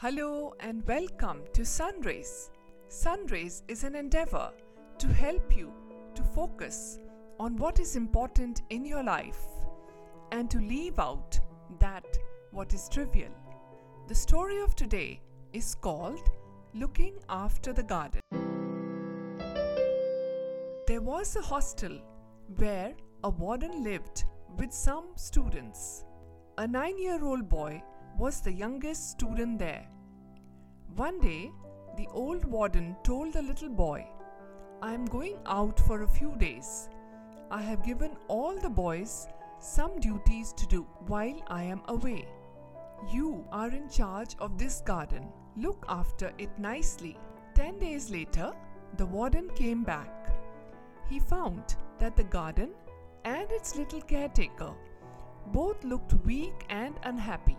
Hello and welcome to Sunrays. Sunrays is an endeavor to help you to focus on what is important in your life and to leave out that what is trivial. The story of today is called Looking After the Garden. There was a hostel where a warden lived with some students. A nine year old boy was the youngest student there. One day, the old warden told the little boy, I am going out for a few days. I have given all the boys some duties to do while I am away. You are in charge of this garden. Look after it nicely. Ten days later, the warden came back. He found that the garden and its little caretaker both looked weak and unhappy.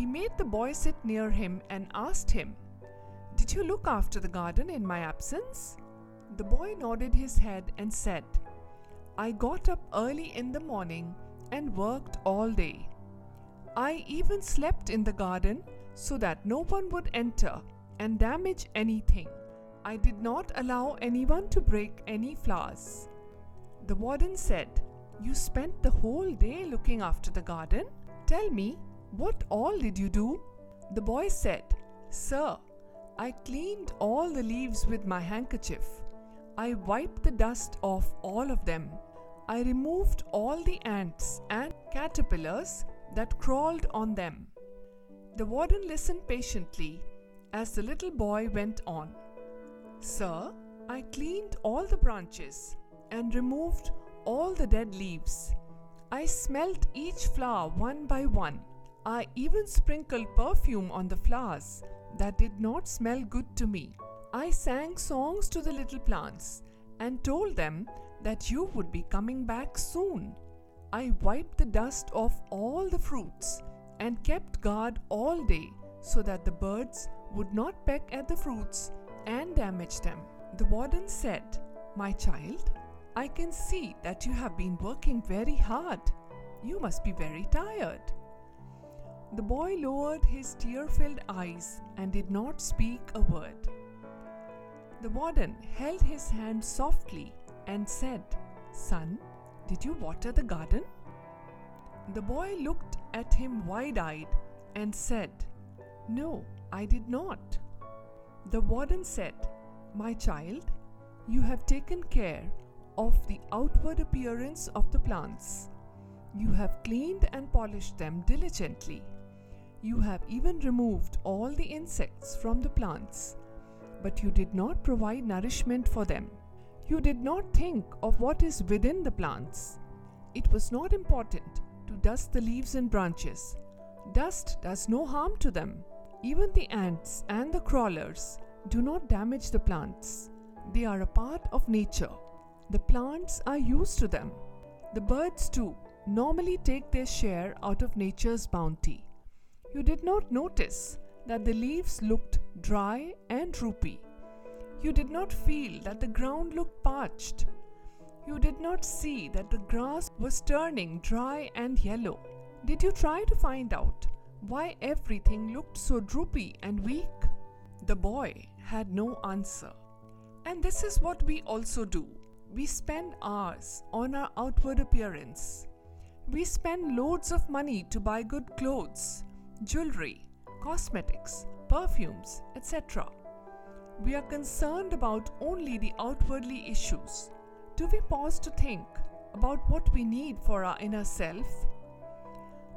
He made the boy sit near him and asked him, Did you look after the garden in my absence? The boy nodded his head and said, I got up early in the morning and worked all day. I even slept in the garden so that no one would enter and damage anything. I did not allow anyone to break any flowers. The warden said, You spent the whole day looking after the garden? Tell me, what all did you do? The boy said, Sir, I cleaned all the leaves with my handkerchief. I wiped the dust off all of them. I removed all the ants and caterpillars that crawled on them. The warden listened patiently as the little boy went on. Sir, I cleaned all the branches and removed all the dead leaves. I smelt each flower one by one. I even sprinkled perfume on the flowers that did not smell good to me. I sang songs to the little plants and told them that you would be coming back soon. I wiped the dust off all the fruits and kept guard all day so that the birds would not peck at the fruits and damage them. The warden said, My child, I can see that you have been working very hard. You must be very tired. The boy lowered his tear filled eyes and did not speak a word. The warden held his hand softly and said, Son, did you water the garden? The boy looked at him wide eyed and said, No, I did not. The warden said, My child, you have taken care of the outward appearance of the plants. You have cleaned and polished them diligently. You have even removed all the insects from the plants, but you did not provide nourishment for them. You did not think of what is within the plants. It was not important to dust the leaves and branches. Dust does no harm to them. Even the ants and the crawlers do not damage the plants. They are a part of nature. The plants are used to them. The birds, too, normally take their share out of nature's bounty. You did not notice that the leaves looked dry and droopy. You did not feel that the ground looked parched. You did not see that the grass was turning dry and yellow. Did you try to find out why everything looked so droopy and weak? The boy had no answer. And this is what we also do. We spend hours on our outward appearance. We spend loads of money to buy good clothes jewelry, cosmetics, perfumes, etc. We are concerned about only the outwardly issues. Do we pause to think about what we need for our inner self?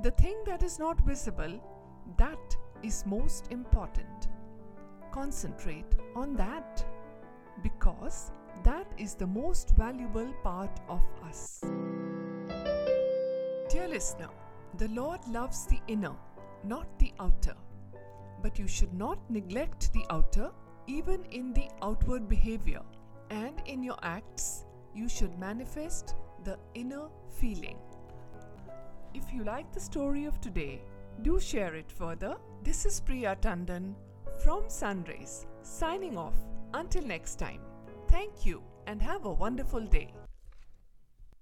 The thing that is not visible, that is most important. Concentrate on that because that is the most valuable part of us. Dear listener, the Lord loves the inner not the outer. But you should not neglect the outer, even in the outward behavior. And in your acts, you should manifest the inner feeling. If you like the story of today, do share it further. This is Priya Tandon from Sunrays, signing off. Until next time, thank you and have a wonderful day.